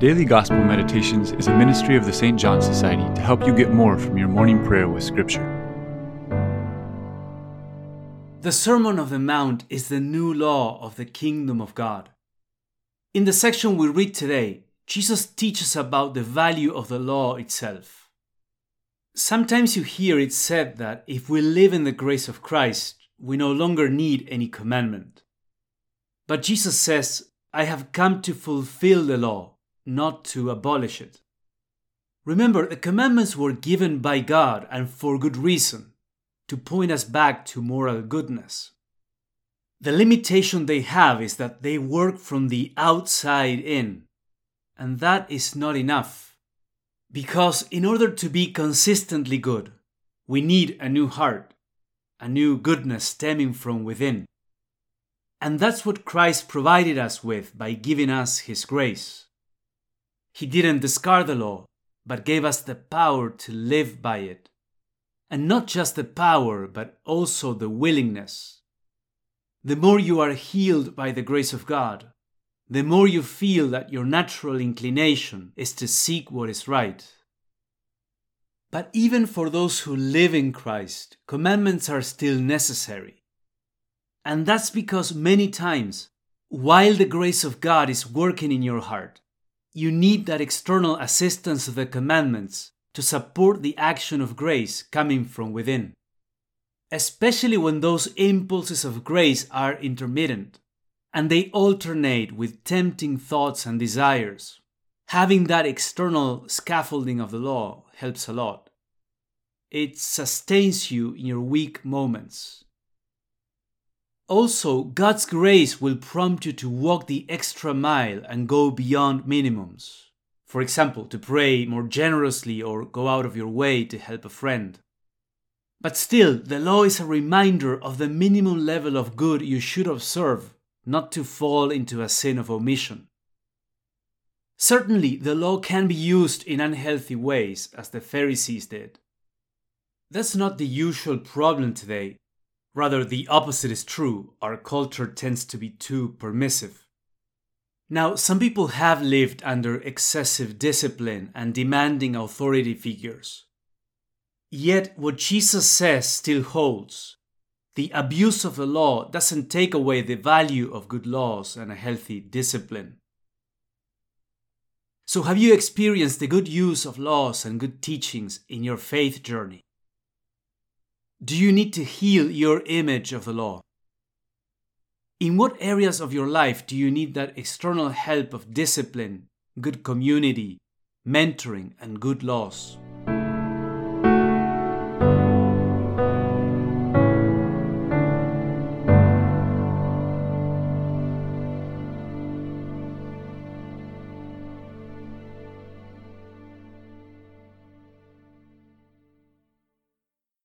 Daily Gospel Meditations is a ministry of the St. John Society to help you get more from your morning prayer with Scripture. The Sermon of the Mount is the new law of the kingdom of God. In the section we read today, Jesus teaches about the value of the law itself. Sometimes you hear it said that if we live in the grace of Christ, we no longer need any commandment. But Jesus says, I have come to fulfill the law not to abolish it. Remember, the commandments were given by God and for good reason, to point us back to moral goodness. The limitation they have is that they work from the outside in, and that is not enough. Because in order to be consistently good, we need a new heart, a new goodness stemming from within. And that's what Christ provided us with by giving us His grace. He didn't discard the law, but gave us the power to live by it. And not just the power, but also the willingness. The more you are healed by the grace of God, the more you feel that your natural inclination is to seek what is right. But even for those who live in Christ, commandments are still necessary. And that's because many times, while the grace of God is working in your heart, you need that external assistance of the commandments to support the action of grace coming from within. Especially when those impulses of grace are intermittent and they alternate with tempting thoughts and desires. Having that external scaffolding of the law helps a lot. It sustains you in your weak moments. Also, God's grace will prompt you to walk the extra mile and go beyond minimums. For example, to pray more generously or go out of your way to help a friend. But still, the law is a reminder of the minimum level of good you should observe, not to fall into a sin of omission. Certainly, the law can be used in unhealthy ways, as the Pharisees did. That's not the usual problem today, Rather, the opposite is true. Our culture tends to be too permissive. Now, some people have lived under excessive discipline and demanding authority figures. Yet, what Jesus says still holds. The abuse of the law doesn't take away the value of good laws and a healthy discipline. So, have you experienced the good use of laws and good teachings in your faith journey? Do you need to heal your image of the law? In what areas of your life do you need that external help of discipline, good community, mentoring, and good laws?